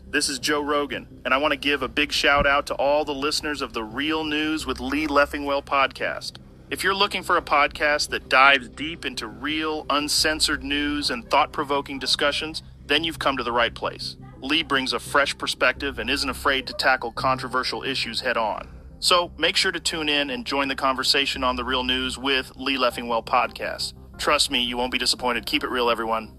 This is Joe Rogan, and I want to give a big shout out to all the listeners of the Real News with Lee Leffingwell podcast. If you're looking for a podcast that dives deep into real, uncensored news and thought provoking discussions, then you've come to the right place. Lee brings a fresh perspective and isn't afraid to tackle controversial issues head on. So make sure to tune in and join the conversation on the Real News with Lee Leffingwell podcast. Trust me, you won't be disappointed. Keep it real, everyone.